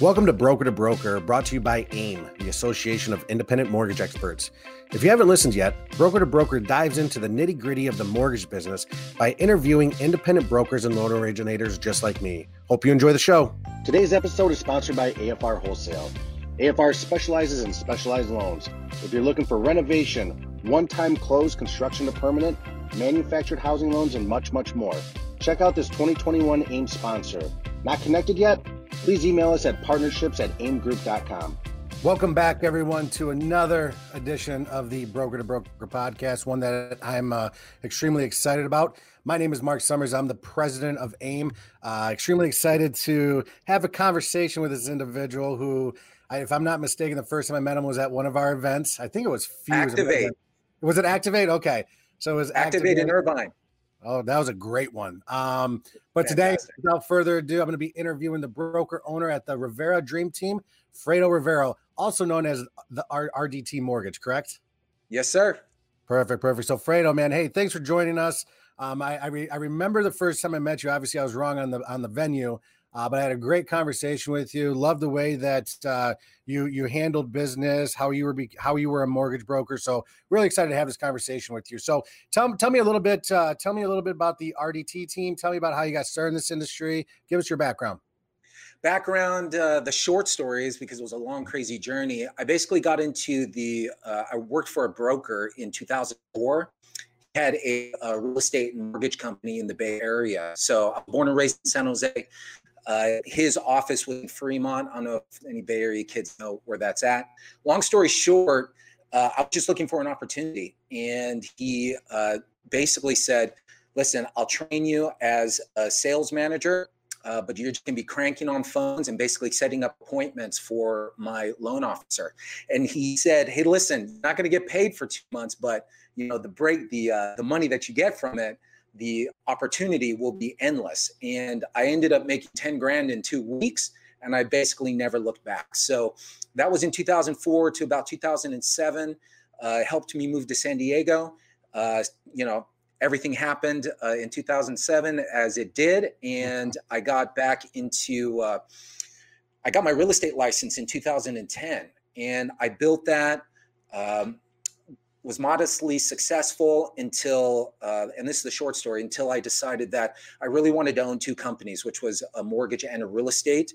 Welcome to Broker to Broker, brought to you by AIME, the Association of Independent Mortgage Experts. If you haven't listened yet, Broker to Broker dives into the nitty gritty of the mortgage business by interviewing independent brokers and loan originators just like me. Hope you enjoy the show. Today's episode is sponsored by AFR Wholesale. AFR specializes in specialized loans. If you're looking for renovation, one time close, construction to permanent, manufactured housing loans, and much, much more, check out this 2021 AIME sponsor. Not connected yet? Please email us at partnerships at aimegroup.com. Welcome back, everyone, to another edition of the Broker to Broker podcast, one that I'm uh, extremely excited about. My name is Mark Summers. I'm the president of AIME. Uh, extremely excited to have a conversation with this individual who, I, if I'm not mistaken, the first time I met him was at one of our events. I think it was Fuse. Activate. Was it Activate? Okay. So it was Activate, Activate in Irvine. Oh, that was a great one. Um, but Fantastic. today, without further ado, I'm going to be interviewing the broker owner at the Rivera Dream Team, Fredo Rivera, also known as the R- RDT Mortgage, correct? Yes, sir. Perfect, perfect. So, Fredo, man, hey, thanks for joining us. Um, I I, re- I remember the first time I met you. Obviously, I was wrong on the on the venue, uh, but I had a great conversation with you. Love the way that uh, you you handled business, how you were be, how you were a mortgage broker. So really excited to have this conversation with you. So tell tell me a little bit uh, tell me a little bit about the RDT team. Tell me about how you got started in this industry. Give us your background. Background: uh, the short stories because it was a long, crazy journey. I basically got into the. Uh, I worked for a broker in 2004 had a, a, real estate and mortgage company in the Bay Area. So I'm born and raised in San Jose. Uh, his office was in Fremont. I don't know if any Bay Area kids know where that's at. Long story short, uh, I was just looking for an opportunity. And he uh, basically said, Listen, I'll train you as a sales manager, uh, but you're just going to be cranking on phones and basically setting up appointments for my loan officer. And he said, Hey, listen, you're not going to get paid for two months, but you know the break the uh, the money that you get from it the opportunity will be endless. And I ended up making 10 grand in two weeks and I basically never looked back. So that was in 2004 to about 2007. Uh, helped me move to San Diego. Uh, you know, everything happened uh, in 2007 as it did, and I got back into. Uh, I got my real estate license in 2010, and I built that. Um, was modestly successful until, uh, and this is the short story, until I decided that I really wanted to own two companies, which was a mortgage and a real estate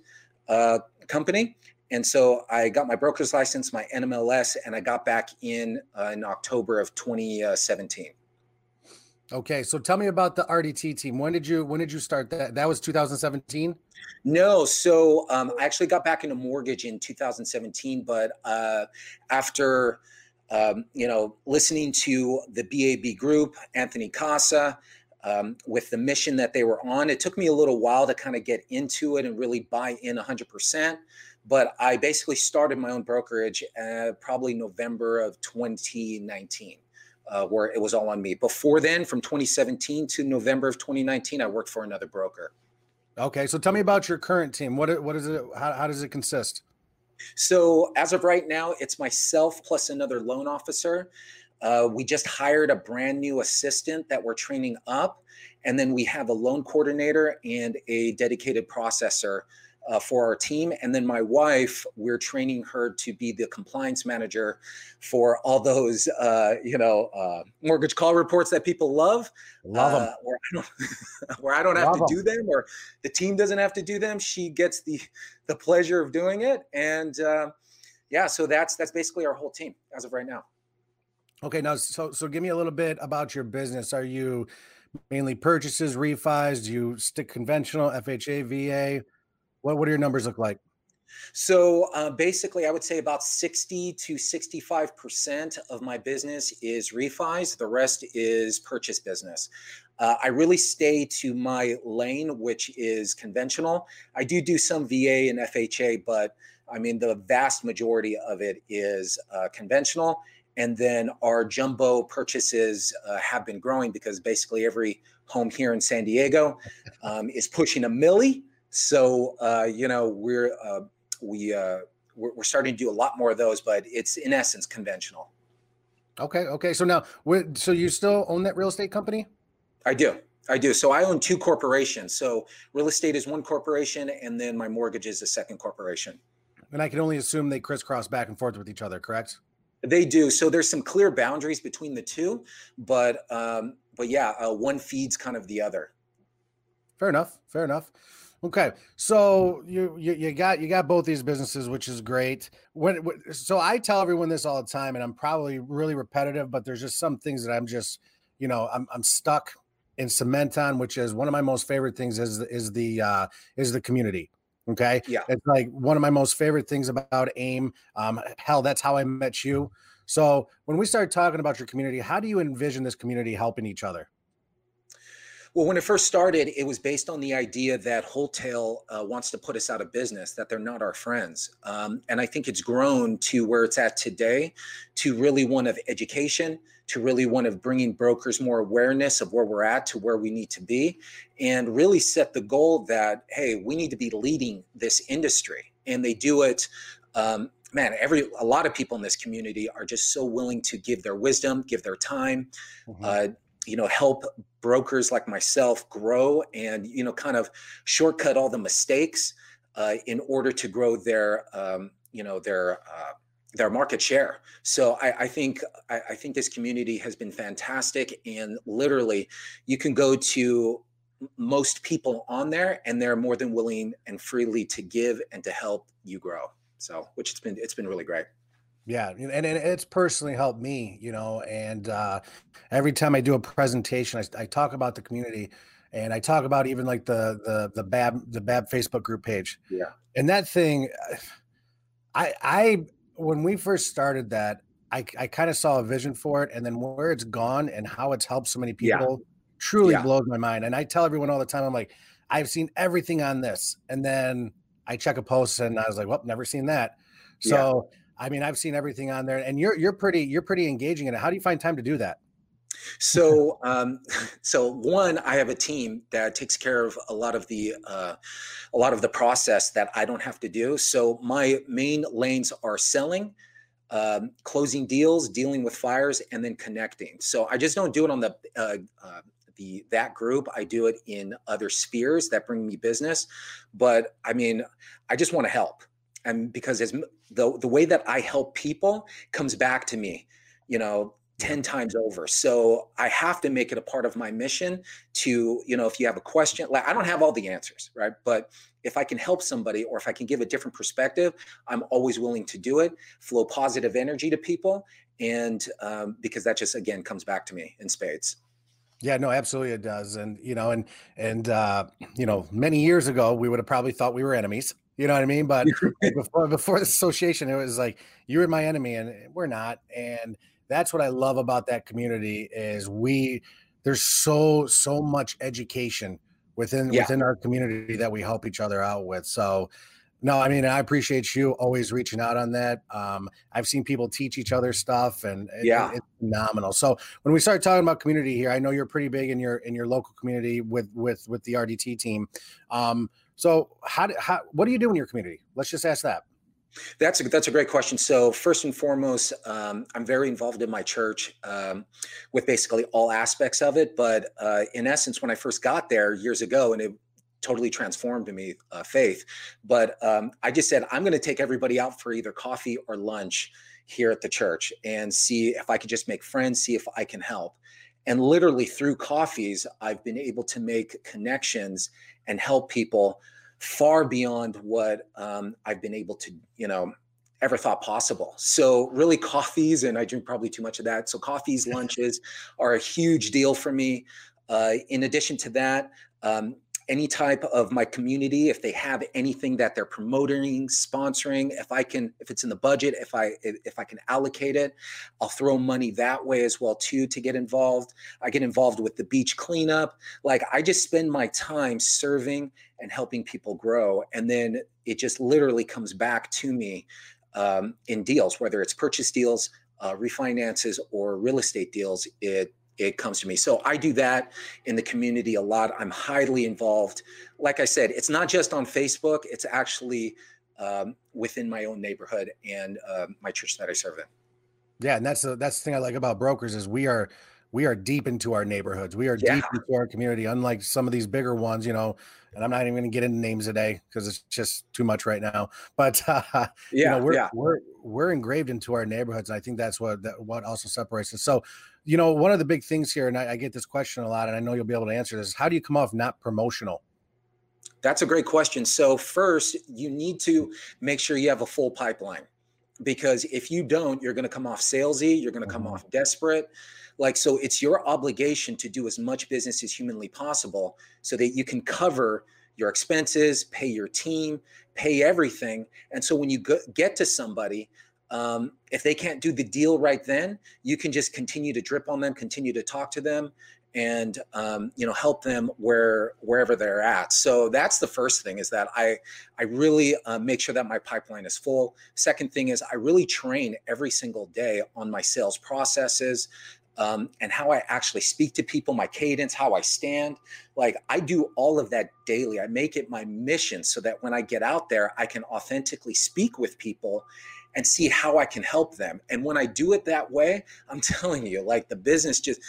uh, company. And so I got my broker's license, my NMLS, and I got back in uh, in October of 2017. Okay, so tell me about the RDT team. When did you when did you start that? That was 2017. No, so um, I actually got back into mortgage in 2017, but uh, after um, you know, listening to the BAB group, Anthony Casa, um, with the mission that they were on. It took me a little while to kind of get into it and really buy in 100%. But I basically started my own brokerage uh, probably November of 2019. Uh, where it was all on me. Before then, from 2017 to November of 2019, I worked for another broker. Okay, so tell me about your current team. What what is it? How, how does it consist? So as of right now, it's myself plus another loan officer. Uh, we just hired a brand new assistant that we're training up. And then we have a loan coordinator and a dedicated processor uh, for our team. And then my wife, we're training her to be the compliance manager for all those, uh, you know, uh, mortgage call reports that people love, love them. Uh, where I don't, where I don't have to do them, or the team doesn't have to do them. She gets the the pleasure of doing it, and uh, yeah, so that's that's basically our whole team as of right now. Okay, now so so give me a little bit about your business. Are you mainly purchases, refis? Do you stick conventional, FHA, VA? What what do your numbers look like? So uh, basically, I would say about 60 to 65% of my business is refis. The rest is purchase business. Uh, I really stay to my lane, which is conventional. I do do some VA and FHA, but I mean, the vast majority of it is uh, conventional. And then our jumbo purchases uh, have been growing because basically every home here in San Diego um, is pushing a milli. So uh, you know we're uh, we uh, we're, we're, starting to do a lot more of those, but it's in essence conventional. Okay. Okay. So now, so you still own that real estate company? I do. I do. So I own two corporations. So real estate is one corporation, and then my mortgage is a second corporation. And I can only assume they crisscross back and forth with each other, correct? They do. So there's some clear boundaries between the two, but um, but yeah, uh, one feeds kind of the other. Fair enough. Fair enough. Okay, so you, you you got you got both these businesses, which is great. When, when, so I tell everyone this all the time, and I'm probably really repetitive, but there's just some things that I'm just, you know, I'm I'm stuck in cement on, which is one of my most favorite things is is the uh, is the community. Okay, yeah, it's like one of my most favorite things about AIME. Um, hell, that's how I met you. So when we start talking about your community, how do you envision this community helping each other? Well, when it first started, it was based on the idea that Wholetail uh, wants to put us out of business, that they're not our friends. Um, and I think it's grown to where it's at today, to really one of education, to really one of bringing brokers more awareness of where we're at to where we need to be, and really set the goal that, hey, we need to be leading this industry. And they do it. Um, man, every a lot of people in this community are just so willing to give their wisdom, give their time, mm-hmm. uh, you know help brokers like myself grow and you know kind of shortcut all the mistakes uh, in order to grow their um, you know their uh, their market share. So I, I think I, I, think this community has been fantastic, and literally, you can go to most people on there, and they're more than willing and freely to give and to help you grow. So, which it's been it's been really great. Yeah, and, and it's personally helped me, you know. And uh, every time I do a presentation, I, I, talk about the community, and I talk about even like the the the Bab the Bab Facebook group page. Yeah, and that thing, I I when we first started that, I I kind of saw a vision for it, and then where it's gone and how it's helped so many people yeah. truly yeah. blows my mind. And I tell everyone all the time, I'm like, I've seen everything on this, and then I check a post, and I was like, well, never seen that. So. Yeah I mean, I've seen everything on there, and you're you're pretty you're pretty engaging in it. How do you find time to do that? So, um, so one, I have a team that takes care of a lot of the uh, a lot of the process that I don't have to do. So my main lanes are selling, um, closing deals, dealing with fires, and then connecting. So I just don't do it on the uh, uh, the that group. I do it in other spheres that bring me business. But I mean, I just want to help and because as the the way that I help people comes back to me, you know, 10 times over. So I have to make it a part of my mission to, you know, if you have a question, like I don't have all the answers, right? But if I can help somebody or if I can give a different perspective, I'm always willing to do it, flow positive energy to people. And um, because that just, again, comes back to me in spades. Yeah, no, absolutely it does. And, you know, and, and, uh, you know, many years ago, we would have probably thought we were enemies. You know what I mean? But before before the association, it was like you were my enemy, and we're not. And that's what I love about that community is we there's so so much education within yeah. within our community that we help each other out with. So no, I mean I appreciate you always reaching out on that. Um, I've seen people teach each other stuff, and it, yeah, it, it's phenomenal. So when we start talking about community here, I know you're pretty big in your in your local community with with with the RDT team. Um, so how, do, how what do you do in your community? Let's just ask that. That's a, that's a great question. So first and foremost, um, I'm very involved in my church um, with basically all aspects of it. But uh, in essence, when I first got there years ago, and it totally transformed me, uh, faith. But um, I just said I'm going to take everybody out for either coffee or lunch here at the church and see if I could just make friends, see if I can help. And literally through coffees, I've been able to make connections and help people far beyond what um, I've been able to, you know, ever thought possible. So really coffees, and I drink probably too much of that. So coffees, lunches are a huge deal for me. Uh, in addition to that, um, any type of my community if they have anything that they're promoting sponsoring if i can if it's in the budget if i if i can allocate it i'll throw money that way as well too to get involved. I get involved with the beach cleanup. Like i just spend my time serving and helping people grow and then it just literally comes back to me um, in deals whether it's purchase deals uh, refinances or real estate deals it it comes to me. So I do that in the community a lot. I'm highly involved. Like I said, it's not just on Facebook, it's actually um, within my own neighborhood and uh, my church that I serve in. Yeah, and that's the that's the thing I like about brokers is we are we are deep into our neighborhoods. We are yeah. deep into our community, unlike some of these bigger ones, you know. And I'm not even going to get into names today because it's just too much right now. But uh, yeah, you know, we're, yeah. we're we're engraved into our neighborhoods. And I think that's what that, what also separates us. So, you know, one of the big things here, and I, I get this question a lot, and I know you'll be able to answer this: How do you come off not promotional? That's a great question. So first, you need to make sure you have a full pipeline because if you don't, you're going to come off salesy, you're going to come mm-hmm. off desperate. Like, so it's your obligation to do as much business as humanly possible so that you can cover your expenses, pay your team, pay everything. And so when you go, get to somebody, um, if they can't do the deal right then, you can just continue to drip on them, continue to talk to them, and um, you know help them where wherever they're at. So that's the first thing is that i i really uh, make sure that my pipeline is full. Second thing is i really train every single day on my sales processes um, and how i actually speak to people my cadence how i stand. Like i do all of that daily. I make it my mission so that when i get out there i can authentically speak with people and see how i can help them. And when i do it that way i'm telling you like the business just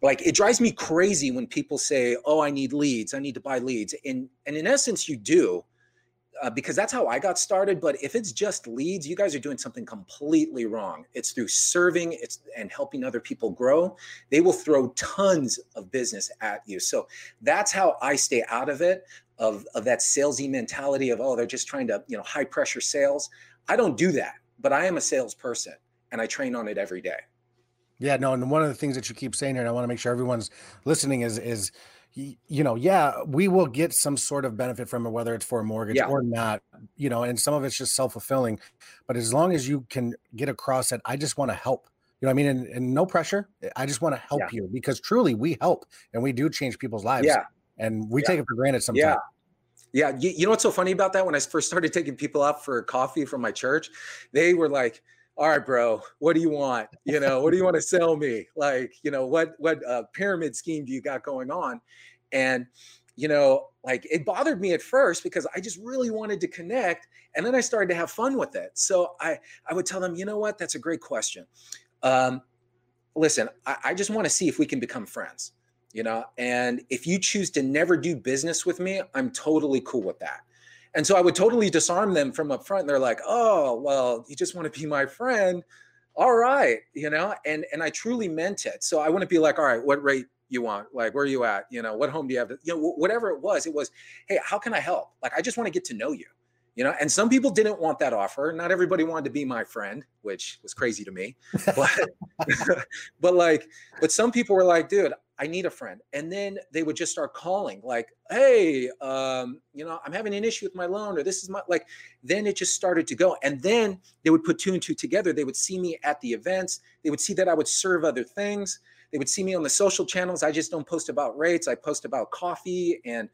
like it drives me crazy when people say oh i need leads. I need to buy leads. And and in essence you do uh, because that's how i got started. But if it's just leads you guys are doing something completely wrong. It's through serving it's and helping other people grow. They will throw tons of business at you. So that's how i stay out of it of, of that salesy mentality of oh they're just trying to you know high pressure sales i don't do that but i am a salesperson and i train on it every day yeah, no, and one of the things that you keep saying here, and I want to make sure everyone's listening, is is you know, yeah, we will get some sort of benefit from it, whether it's for a mortgage yeah. or not, you know, and some of it's just self fulfilling. But as long as you can get across that, I just want to help. You know, I mean, and, and, no pressure. I just want to help yeah. you because truly we help and we do change people's lives. Yeah. And we yeah. take it for granted sometimes. Yeah. Yeah. You, you know what's so funny about that? When I first started taking people out for coffee from my church, they were like, all right, bro, what do you want? You know, what do you want to sell me? Like, you know, what what uh, pyramid scheme do you got going on? And you know, like it bothered me at first because I just really wanted to connect, and then I started to have fun with it. So I I would tell them, you know what, that's a great question. Um, listen, I, I just want to see if we can become friends. You know, and if you choose to never do business with me, I'm totally cool with that. And so I would totally disarm them from up front. They're like, oh, well, you just want to be my friend. All right. You know, and and I truly meant it. So I wouldn't be like, all right, what rate you want? Like, where are you at? You know, what home do you have? to, You know, whatever it was, it was, hey, how can I help? Like, I just want to get to know you. You know, and some people didn't want that offer. Not everybody wanted to be my friend, which was crazy to me. But but like, but some people were like, dude, I need a friend. And then they would just start calling, like, hey, um, you know, I'm having an issue with my loan, or this is my like, then it just started to go. And then they would put two and two together. They would see me at the events, they would see that I would serve other things. They would see me on the social channels. I just don't post about rates. I post about coffee and,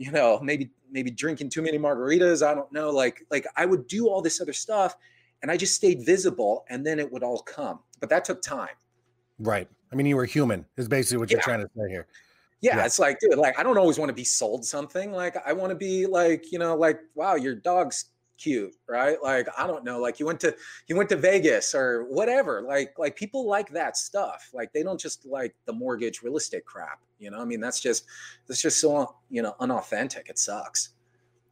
you know, maybe maybe drinking too many margaritas. I don't know. Like, like I would do all this other stuff and I just stayed visible and then it would all come. But that took time. Right. I mean, you were human, is basically what you're trying to say here. Yeah, yeah, it's like, dude, like I don't always want to be sold something. Like I want to be like, you know, like, wow, your dog's cute, right? Like I don't know, like you went to you went to Vegas or whatever. Like like people like that stuff. Like they don't just like the mortgage real estate crap. You know, I mean, that's just that's just so you know unauthentic. It sucks.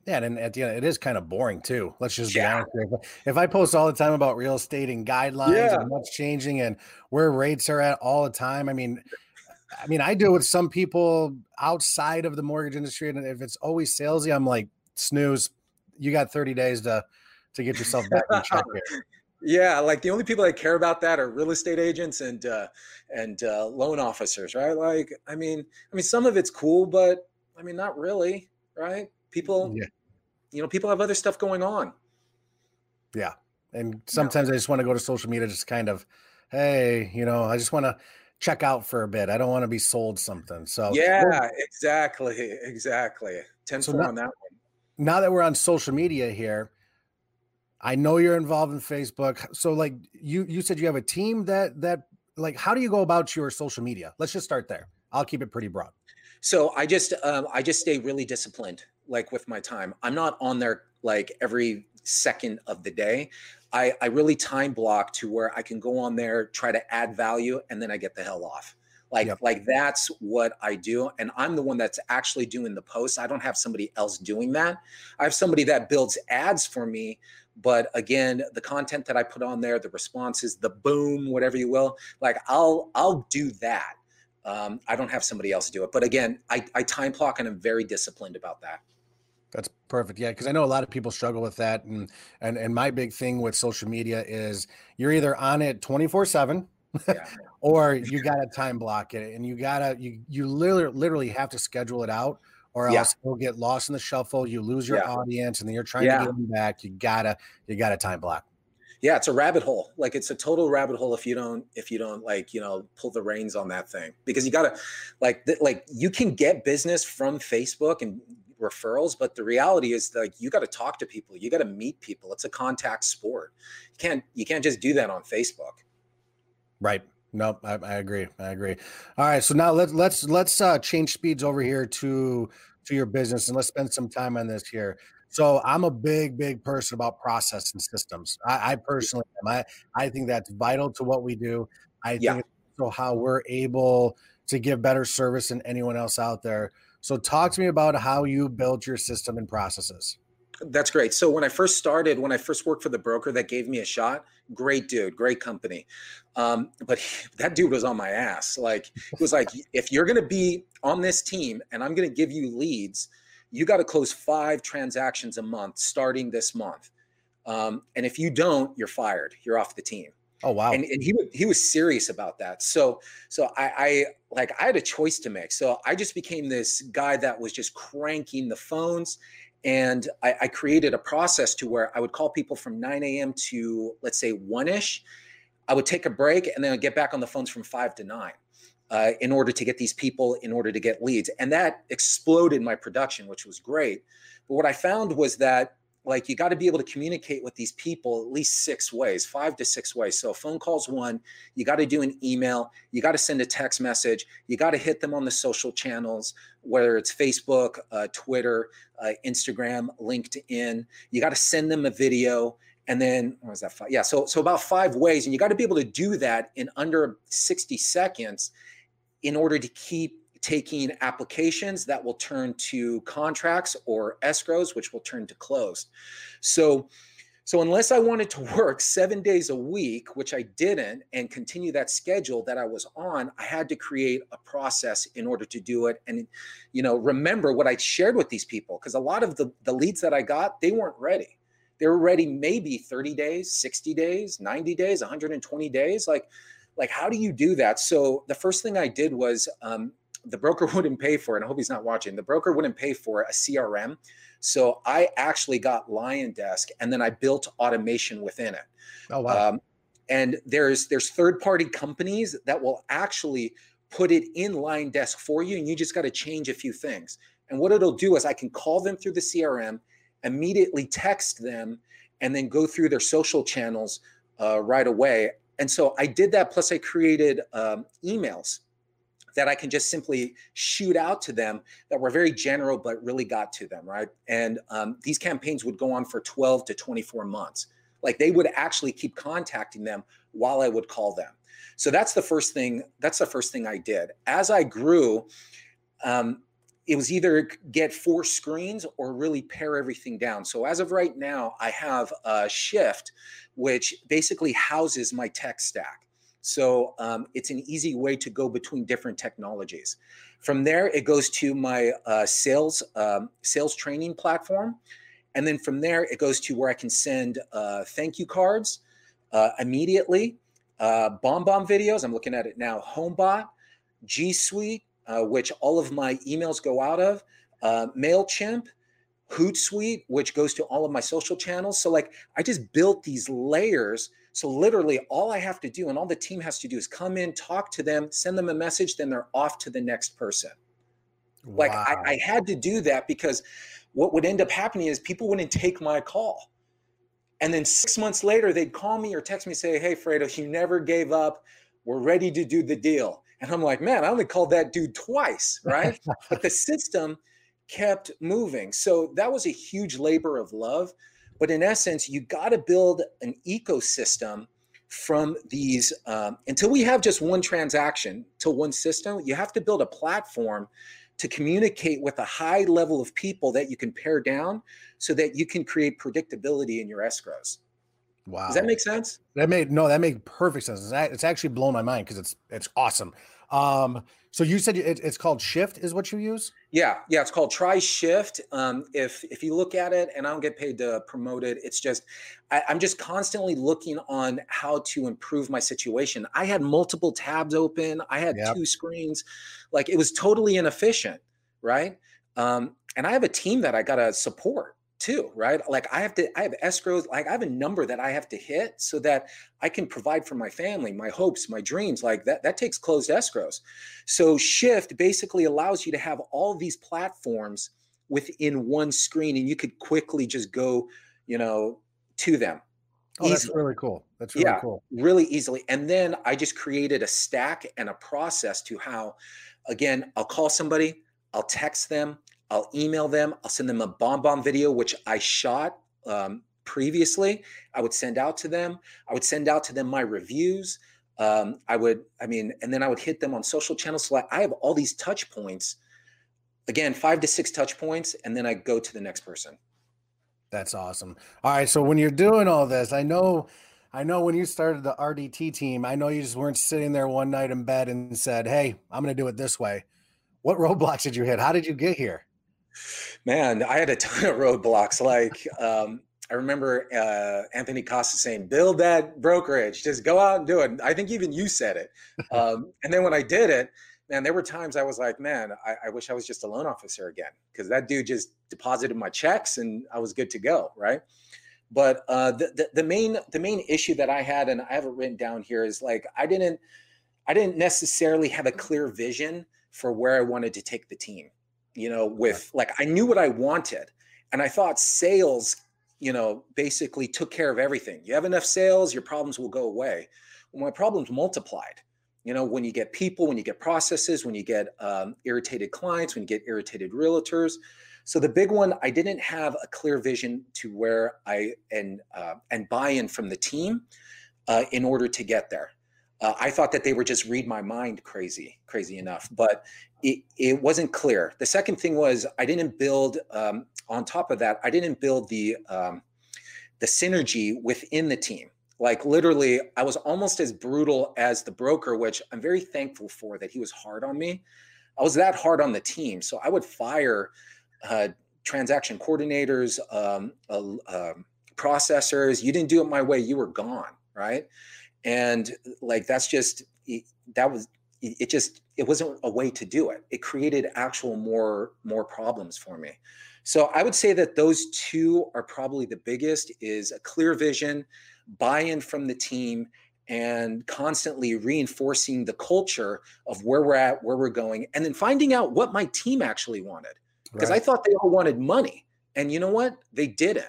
Yeah, and at the end, it is kind of boring too. Let's just be yeah. honest. If I post all the time about real estate and guidelines yeah. and what's changing and where rates are at all the time, I mean, I mean, I do with some people outside of the mortgage industry, and if it's always salesy, I'm like, snooze. You got 30 days to to get yourself back in check here. Yeah, like the only people that care about that are real estate agents and uh, and uh, loan officers, right? Like, I mean, I mean, some of it's cool, but I mean, not really, right? People, yeah you know, people have other stuff going on. Yeah. And sometimes I just want to go to social media, just kind of, hey, you know, I just want to check out for a bit. I don't want to be sold something. So yeah, exactly, exactly. Ten so on that one. Now that we're on social media here, I know you're involved in Facebook. So like you you said you have a team that that like how do you go about your social media? Let's just start there. I'll keep it pretty broad. So I just um, I just stay really disciplined like with my time. I'm not on there like every second of the day. I, I really time block to where I can go on there, try to add value, and then I get the hell off. Like, Yep. like that's what I do. And I'm the one that's actually doing the posts. I don't have somebody else doing that. I have somebody that builds ads for me. But again, the content that I put on there, the responses, the boom, whatever you will, like I'll I'll do that. Um, I don't have somebody else do it. But again, I, I time block and I'm very disciplined about that. That's perfect. Yeah, because I know a lot of people struggle with that, and and and my big thing with social media is you're either on it twenty four seven, Yeah. Or you got to time block it, and you gotta you you literally literally have to schedule it out, or Yeah. else you'll get lost in the shuffle. You lose your Yeah. audience, and then you're trying Yeah. to get them back. You gotta you gotta time block. yeah it's a rabbit hole like it's a total rabbit hole if you don't if you don't like you know pull the reins on that thing because you gotta like th- like you can get business from facebook and referrals but the reality is like you got to talk to people you got to meet people it's a contact sport you can't you can't just do that on facebook Right. Nope. I, I agree. I agree. All right. So now let's let's let's uh, change speeds over here to to your business and let's spend some time on this here. So I'm a big, big person about process and systems. I, I personally am. I I think that's vital to what we do. I think it's also how we're able to give better service than anyone else out there. So talk to me about how you build your system and processes. That's great. So when I first started, when I first worked for the broker that gave me a shot, great dude, great company. Um, but he- that dude was on my ass. Like it was like, if you're going to be on this team and I'm going to give you leads, you got to close five transactions a month starting this month. Um, and if you don't, you're fired. You're off the team Oh wow. and, and he he was serious about that. So so I, I like I had a choice to make. So I just became this guy that was just cranking the phones, and I, I created a process to where I would call people from 9 a.m. to let's say one ish. I would take a break and then I'd get back on the phones from five to nine. Uh, in order to get these people, in order to get leads. And that exploded my production, which was great. But what I found was that like you got to be able to communicate with these people at least six ways five to six ways so phone calls one you got to do an email you got to send a text message you got to hit them on the social channels whether it's facebook uh, twitter uh, instagram linkedin you got to send them a video and then what was that five? yeah so so about five ways and you got to be able to do that in under 60 seconds in order to keep taking applications that will turn to contracts or escrows which will turn to closed. So so unless i wanted to work 7 days a week which i didn't and continue that schedule that i was on i had to create a process in order to do it and you know remember what i shared with these people because a lot of the the leads that i got they weren't ready. They were ready maybe 30 days 60 days 90 days 120 days like like how do you do that? So the first thing i did was um, the broker wouldn't pay for it. And I hope he's not watching. The broker wouldn't pay for a CRM. So I actually got LionDesk and then I built automation within it. oh wow. Um, and there's there's third party companies that will actually put it in LionDesk for you, and you just got to change a few things. And what it'll do is I can call them through the CRM, immediately text them, and then go through their social channels uh, right away. And so I did that. Plus, I created um, emails that I can just simply shoot out to them that were very general, but really got to them, right? And um, these campaigns would go on for 12 to 24 months. Like they would actually keep contacting them while I would call them. So that's the first thing. That's the first thing I did. As I grew, um, it was either get four screens or really pare everything down. So as of right now, I have a Shift, which basically houses my tech stack. So um, it's an easy way to go between different technologies. From there, it goes to my uh, sales um, sales training platform, and then from there, it goes to where I can send uh, thank you cards uh, immediately. Uh, BombBomb videos. I'm looking at it now. HomeBot, G Suite, uh, which all of my emails go out of. Uh, Mailchimp, Hootsuite, which goes to all of my social channels. So like I just built these layers. So literally all I have to do and all the team has to do is come in, talk to them, send them a message, then they're off to the next person. Like. I, I had to do that because what would end up happening is people wouldn't take my call. And then six months later, they'd call me or text me, say, Hey, Fredo, you never gave up. We're ready to do the deal. And I'm like, man, I only called that dude twice, right? but the system kept moving. So that was a huge labor of love. But in essence, you got to build an ecosystem from these um, until we have just one transaction to one system you have to build a platform to communicate with a high level of people that you can pare down so that you can create predictability in your escrows. Wow does that make sense? That made no that made perfect sense. It's actually blown my mind because it's it's awesome um so you said it, it's called Shift, is what you use? Yeah, yeah, it's called Try Shift. Um, if if you look at it, and I don't get paid to promote it, it's just I, I'm just constantly looking on how to improve my situation. I had multiple tabs open. I had yep. two screens, like it was totally inefficient, right? Um, and I have a team that I gotta support too, right? Like I have to, I have escrows, like I have a number that I have to hit so that I can provide for my family, my hopes, my dreams. Like that, that takes closed escrows. So Shift basically allows you to have all these platforms within one screen and you could quickly just go, you know, to them. Oh, that's really cool. That's really yeah, cool. Really easily. And then I just created a stack and a process to how, again, I'll call somebody, I'll text them, I'll email them. I'll send them a BombBomb video, which I shot um, previously. I would send out to them. I would send out to them my reviews. Um, I would, I mean, and then I would hit them on social channels. So I have all these touch points. Again, five to six touch points, and then I go to the next person. That's awesome. All right, so when you're doing all this, I know, I know when you started the RDT team, I know you just weren't sitting there one night in bed and said, "Hey, I'm going to do it this way." What roadblocks did you hit? How did you get here? Man, I had a ton of roadblocks. Like um, I remember uh, Anthony Casa saying, "Build that brokerage. Just go out and do it." I think even you said it. Um, and then when I did it, man, there were times I was like, "Man, I, I wish I was just a loan officer again," because that dude just deposited my checks and I was good to go, right? But uh, the, the the main the main issue that I had, and I have it written down here, is like I didn't I didn't necessarily have a clear vision for where I wanted to take the team you know, with like I knew what I wanted. And I thought sales, you know, basically took care of everything. You have enough sales, your problems will go away. Well, my problems multiplied. You know, when you get people, when you get processes, when you get um, irritated clients, when you get irritated realtors. So the big one, I didn't have a clear vision to where I and uh, and buy-in from the team uh, in order to get there. Uh, I thought that they were just read my mind crazy, crazy enough, but it, it wasn't clear. The second thing was I didn't build, um, on top of that, I didn't build the, um, the synergy within the team. Like literally, I was almost as brutal as the broker, which I'm very thankful for that he was hard on me. I was that hard on the team. So I would fire uh, transaction coordinators, um, uh, processors. You didn't do it my way, you were gone, right? And like that's just that was it just it wasn't a way to do it. It created actual more more problems for me. So i would say that those two are probably the biggest is a clear vision buy-in from the team and constantly reinforcing the culture of where we're at where we're going and then finding out what my team actually wanted. Because right. i thought they all wanted money and you know what? They didn't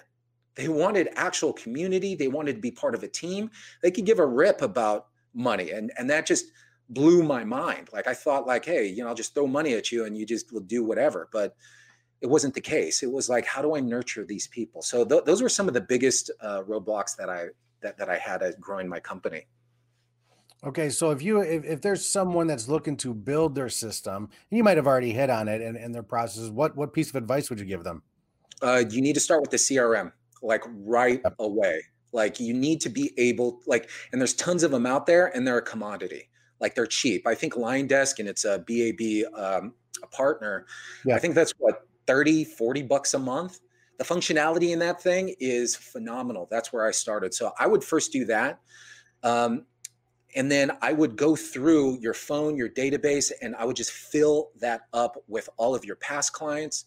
they wanted actual community. They wanted to be part of a team. They could give a rip about money. And, and that just blew my mind. Like I thought like, hey, you know, I'll just throw money at you and you just will do whatever. But it wasn't the case. It was like, how do I nurture these people? So th- those were some of the biggest uh, roadblocks that I that, that I had at growing my company. Okay, so if you if, if there's someone that's looking to build their system, you might have already hit on it and, and their processes. What what piece of advice would you give them? Uh, you need to start with the CRM like right away. Like you need to be able like, and there's tons of them out there, and they're a commodity. Like they're cheap. I think LionDesk and it's a BAB um, a partner. Yeah. I think that's what 30, 40 bucks a month. The functionality in that thing is phenomenal. That's where I started. So I would first do that. Um, and then I would go through your phone, your database, and I would just fill that up with all of your past clients,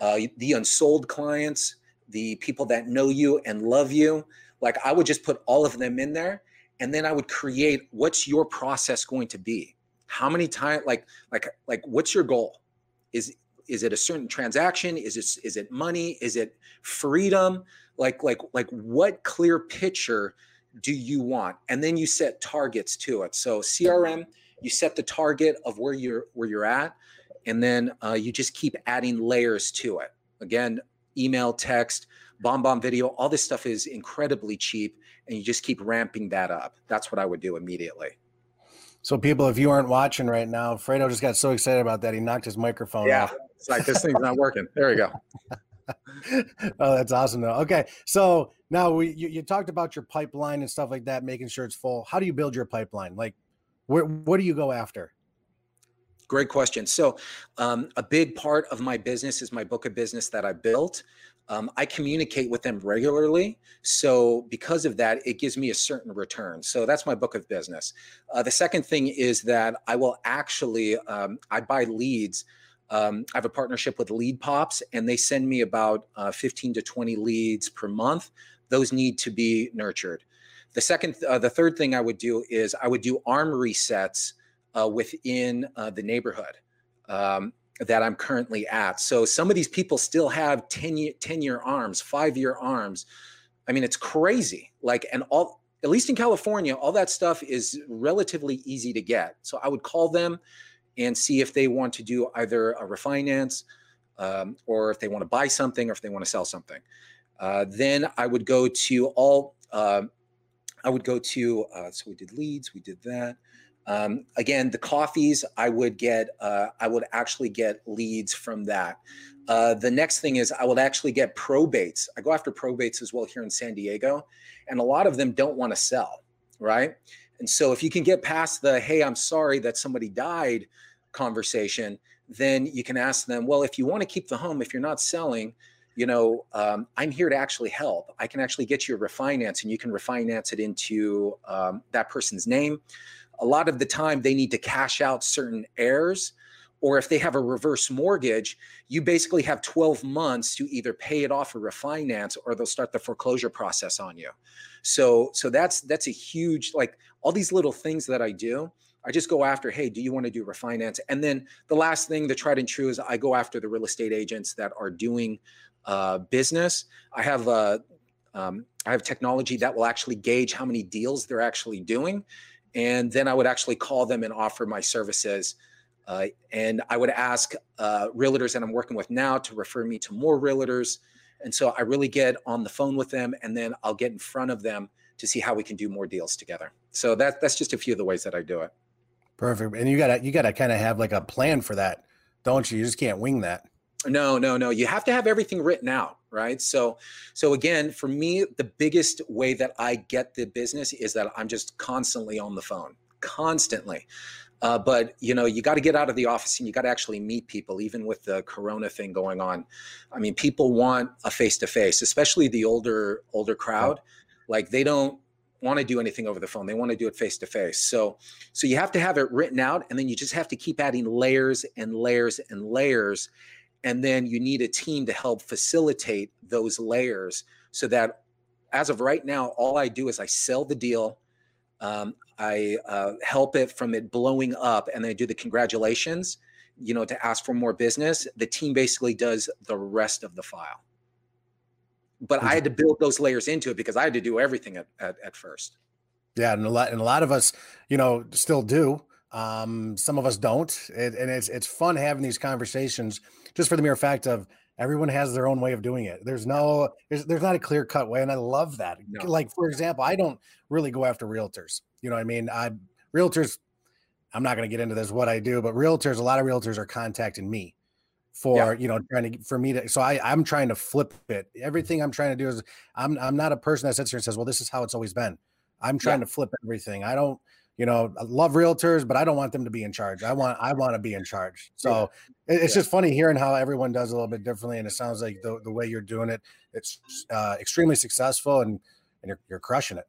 uh, the unsold clients, the people that know you and love you. Like I would just put all of them in there and then I would create what's your process going to be? How many times like like like what's your goal? Is is it a certain transaction? Is it is it money? Is it freedom? Like like like what clear picture do you want? And then you set targets to it. So CRM, you set the target of where you're where you're at, and then uh, you just keep adding layers to it. Again, email, text, BombBomb Video, all this stuff is incredibly cheap, and you just keep ramping that up. That's what I would do immediately. So, people, if you aren't watching right now, Fredo just got so excited about that he knocked his microphone yeah, off. it's like this thing's not working. There we go. oh, that's awesome though. Okay, so now we you, you, talked about your pipeline and stuff like that, making sure it's full. How do you build your pipeline? Like, where what do you go after? Great question. So, um, a big part of my business is my book of business that I built. Um, I communicate with them regularly. So, because of that, it gives me a certain return. So, that's my book of business. Uh, the second thing is that I will actually, um, I buy leads um, I have a partnership with LeadPops, and they send me about uh, 15 to 20 leads per month. Those need to be nurtured. The second, uh, the third thing I would do is I would do arm resets uh, within uh, the neighborhood um, that I'm currently at. So some of these people still have 10 year, 10 year arms, five year arms. I mean, it's crazy. Like, and all, at least in California, all that stuff is relatively easy to get. So I would call them and see if they want to do either a refinance um, or if they want to buy something or if they want to sell something. Uh, then I would go to all, uh, I would go to, uh, so we did leads, we did that. Um, again, the coffees, I would get, uh, I would actually get leads from that. Uh, the next thing is I would actually get probates. I go after probates as well here in San Diego, and a lot of them don't want to sell, right? And so if you can get past the, hey, I'm sorry that somebody died conversation, then you can ask them, well, if you want to keep the home, if you're not selling, you know, um, I'm here to actually help. I can actually get you a refinance and you can refinance it into um, that person's name. A lot of the time, they need to cash out certain heirs or if they have a reverse mortgage, you basically have 12 months to either pay it off or refinance, or they'll start the foreclosure process on you. So, so that's that's a huge like all these little things that I do. I just go after, hey, do you want to do refinance? And then the last thing, the tried and true, is I go after the real estate agents that are doing uh, business. I have uh, um, I have technology that will actually gauge how many deals they're actually doing, and then I would actually call them and offer my services uh, and I would ask uh, realtors that I'm working with now to refer me to more realtors. And so I really get on the phone with them and then I'll get in front of them to see how we can do more deals together. So that, that's just a few of the ways that I do it. Perfect. And you gotta, you gotta kind of have like a plan for that, don't you? You just can't wing that. No, no, no. You have to have everything written out, right? So, so again, for me, the biggest way that I get the business is that I'm just constantly on the phone, constantly. Uh, but you know, you got to get out of the office and you got to actually meet people, even with the Corona thing going on. I mean, people want a face to face, especially the older older crowd. Like they don't want to do anything over the phone; they want to do it face to face. So, so you have to have it written out, and then you just have to keep adding layers and layers and layers, and then you need a team to help facilitate those layers, so that as of right now, all I do is I sell the deal um, I uh, help it from it blowing up, and then I do the congratulations. You know, to ask for more business. The team basically does the rest of the file. But I had to build those layers into it because I had to do everything at, at, at first. Yeah, and a lot and a lot of us, you know, still do. Um, some of us don't, it, and it's it's fun having these conversations just for the mere fact of everyone has their own way of doing it. There's no, there's, there's not a clear cut way. And I love that. No. Like, for example, I don't really go after realtors. You know what I mean? I, realtors, I'm not going to get into this, what I do, but realtors, a lot of realtors are contacting me for, yeah. you know, trying to, for me to, so I, I'm trying to flip it. Everything I'm trying to do is I'm, I'm not a person that sits here and says, well, this is how it's always been. I'm trying yeah. to flip everything. I don't, you know, I love realtors, but I don't want them to be in charge. I want I want to be in charge. So yeah. it's yeah. just funny hearing how everyone does a little bit differently, and it sounds like the, the way you're doing it, it's uh, extremely successful, and and you're, you're crushing it.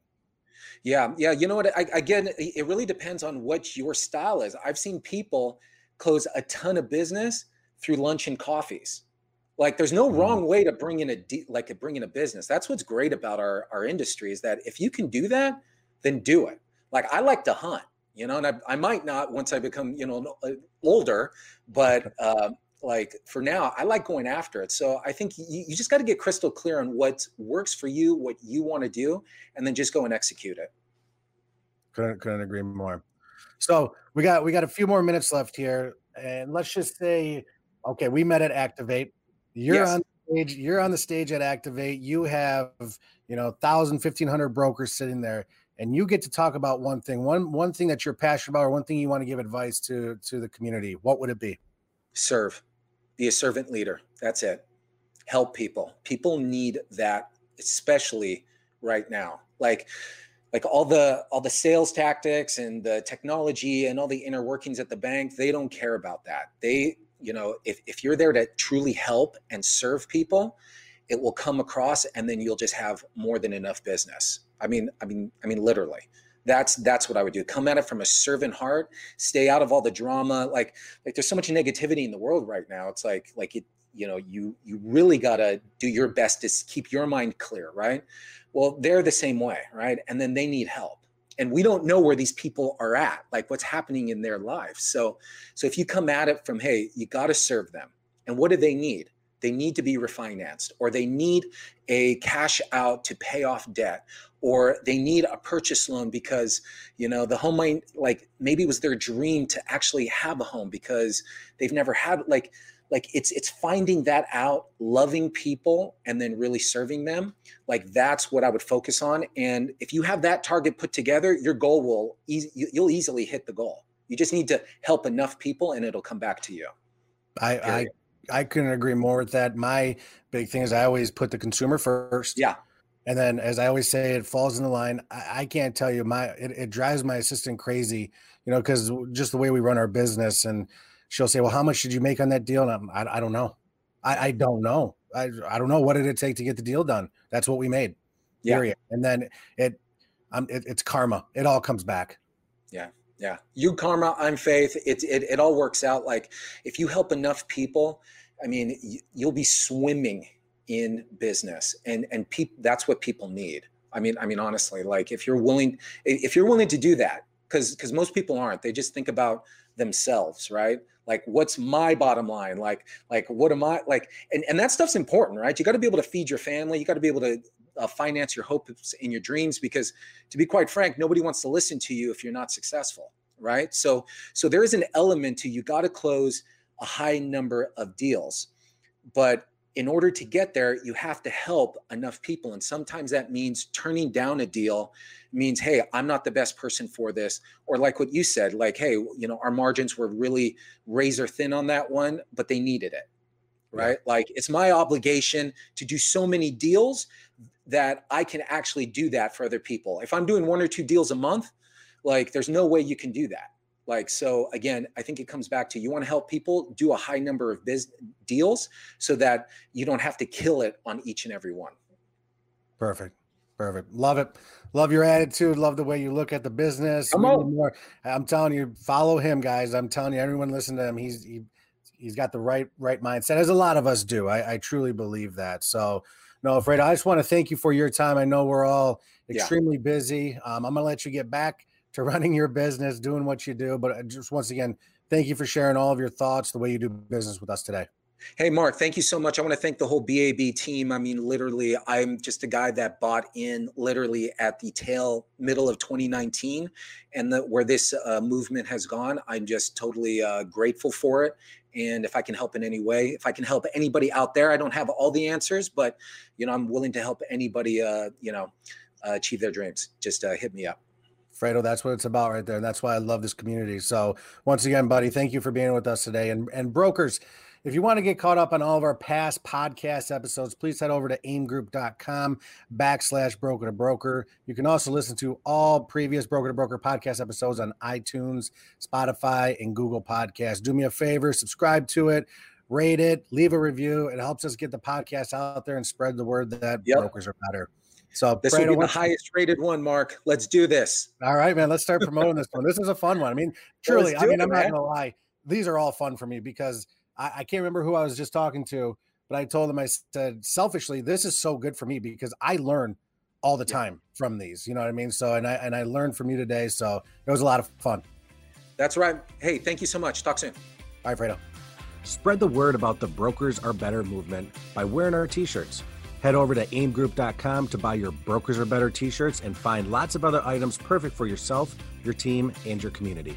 Yeah, yeah. You know what? I, again, it really depends on what your style is. I've seen people close a ton of business through lunch and coffees. Like, there's no mm-hmm. wrong way to bring in a de- like a bring in a business. That's what's great about our our industry is that if you can do that, then do it like I like to hunt, you know, and I, I might not once I become, you know, uh, older, but uh, like for now, I like going after it. So I think you, you just got to get crystal clear on what works for you, what you want to do, and then just go and execute it. Couldn't couldn't agree more. So we got we got a few more minutes left here, and let's just say, okay, we met at Activate. You're yes. on stage. You're on the stage at Activate. You have, you know, 1,000, 1,500 brokers sitting there, and you get to talk about one thing, one one thing that you're passionate about, or one thing you want to give advice to to the community. What would it be? Serve. Be a servant leader. That's it. Help people. People need that, especially right now. Like like all the all the sales tactics and the technology and all the inner workings at the bank they don't care about that they you know if, if you're there to truly help and serve people it will come across and then you'll just have more than enough business i mean i mean i mean literally. That's that's what i would do. Come at it from a servant heart. Stay out of all the drama. Like like there's so much negativity in the world right now. It's like like it you know you you really got to do your best to keep your mind clear right? Well they're the same way right? And then they need help. And we don't know where these people are at like what's happening in their lives. So so if you come at it from hey you got to serve them. And what do they need they need to be refinanced or they need a cash out to pay off debt or they need a purchase loan because you know the home might like maybe it was their dream to actually have a home because they've never had like like it's it's finding that out loving people and then really serving them. Like that's what i would focus on and if you have that target put together your goal will easy you'll easily hit the goal. You just need to help enough people and it'll come back to you. I i i couldn't agree more with that my big thing is i always put the consumer first yeah and then as i always say it falls in the line i, I can't tell you my it, it drives my assistant crazy you know because just the way we run our business and she'll say, "Well, how much did you make on that deal?" And I'm, I don't know. I, I don't know. I, I don't know what did it take to get the deal done. That's what we made. Yeah. Period. And then it, um, it, it's karma. It all comes back. Yeah. Yeah. You karma, I'm faith. It, it, it all works out. Like if you help enough people, I mean, you'll be swimming in business and, and people, that's what people need. I mean, I mean, honestly, like if you're willing, if you're willing to do that, because, because most people aren't, they just think about themselves, right? like what's my bottom line like like what am i like and, and that stuff's important right you got to be able to feed your family you got to be able to uh, finance your hopes and your dreams because to be quite frank nobody wants to listen to you if you're not successful right so so there is an element to you got to close a high number of deals but in order to get there, you have to help enough people. And sometimes that means turning down a deal means, hey, I'm not the best person for this. Or like what you said, like, hey, you know, our margins were really razor thin on that one, but they needed it. Right. Yeah. Like it's my obligation to do so many deals that I can actually do that for other people. If I'm doing one or two deals a month, like there's no way you can do that. Like, so again, I think it comes back to you want to help people do a high number of biz deals so that you don't have to kill it on each and every one. Perfect. Perfect. Love it. Love your attitude. Love the way you look at the business. Come on. More. I'm telling you, follow him, guys. I'm telling you, everyone listen to him. He's he, he's got the right right mindset, as a lot of us do. I, I truly believe that. So, no, Fredo, I just want to thank you for your time. I know we're all extremely yeah. busy. Um, I'm gonna let you get back to running your business, doing what you do. But uh, just once again, thank you for sharing all of your thoughts, the way you do business with us today. Hey, Mark, thank you so much. I want to thank the whole BAB team. I mean, literally, I'm just a guy that bought in literally at the tail middle of 2019 and the, where this uh, movement has gone. I'm just totally uh, grateful for it. And if I can help in any way, if I can help anybody out there, I don't have all the answers, but, you know, I'm willing to help anybody, uh, you know, uh, achieve their dreams. Just uh, hit me up. Fredo, that's what it's about right there. And that's why I love this community. So once again, buddy, thank you for being with us today. And and brokers, if you want to get caught up on all of our past podcast episodes, please head over to aimegroup.com backslash broker to broker. You can also listen to all previous broker to broker podcast episodes on iTunes, Spotify, and Google Podcasts. Do me a favor, subscribe to it, rate it, leave a review. It helps us get the podcast out there and spread the word that yep. brokers are better. So this will be the highest rated one, Mark. Let's do this. All right, man. Let's start promoting this one. This is a fun one. I mean, truly, I mean, it, I'm man. not gonna lie. These are all fun for me because I, I can't remember who I was just talking to, but I told them I said selfishly, this is so good for me because I learn all the time yeah. from these. You know what I mean? So and I and I learned from you today. So it was a lot of fun. That's right. Hey, thank you so much. Talk soon. All right, Fredo. Spread the word about the Brokers Are Better movement by wearing our t-shirts. Head over to aimegroup.com to buy your Brokers Are Better t shirts and find lots of other items perfect for yourself, your team, and your community.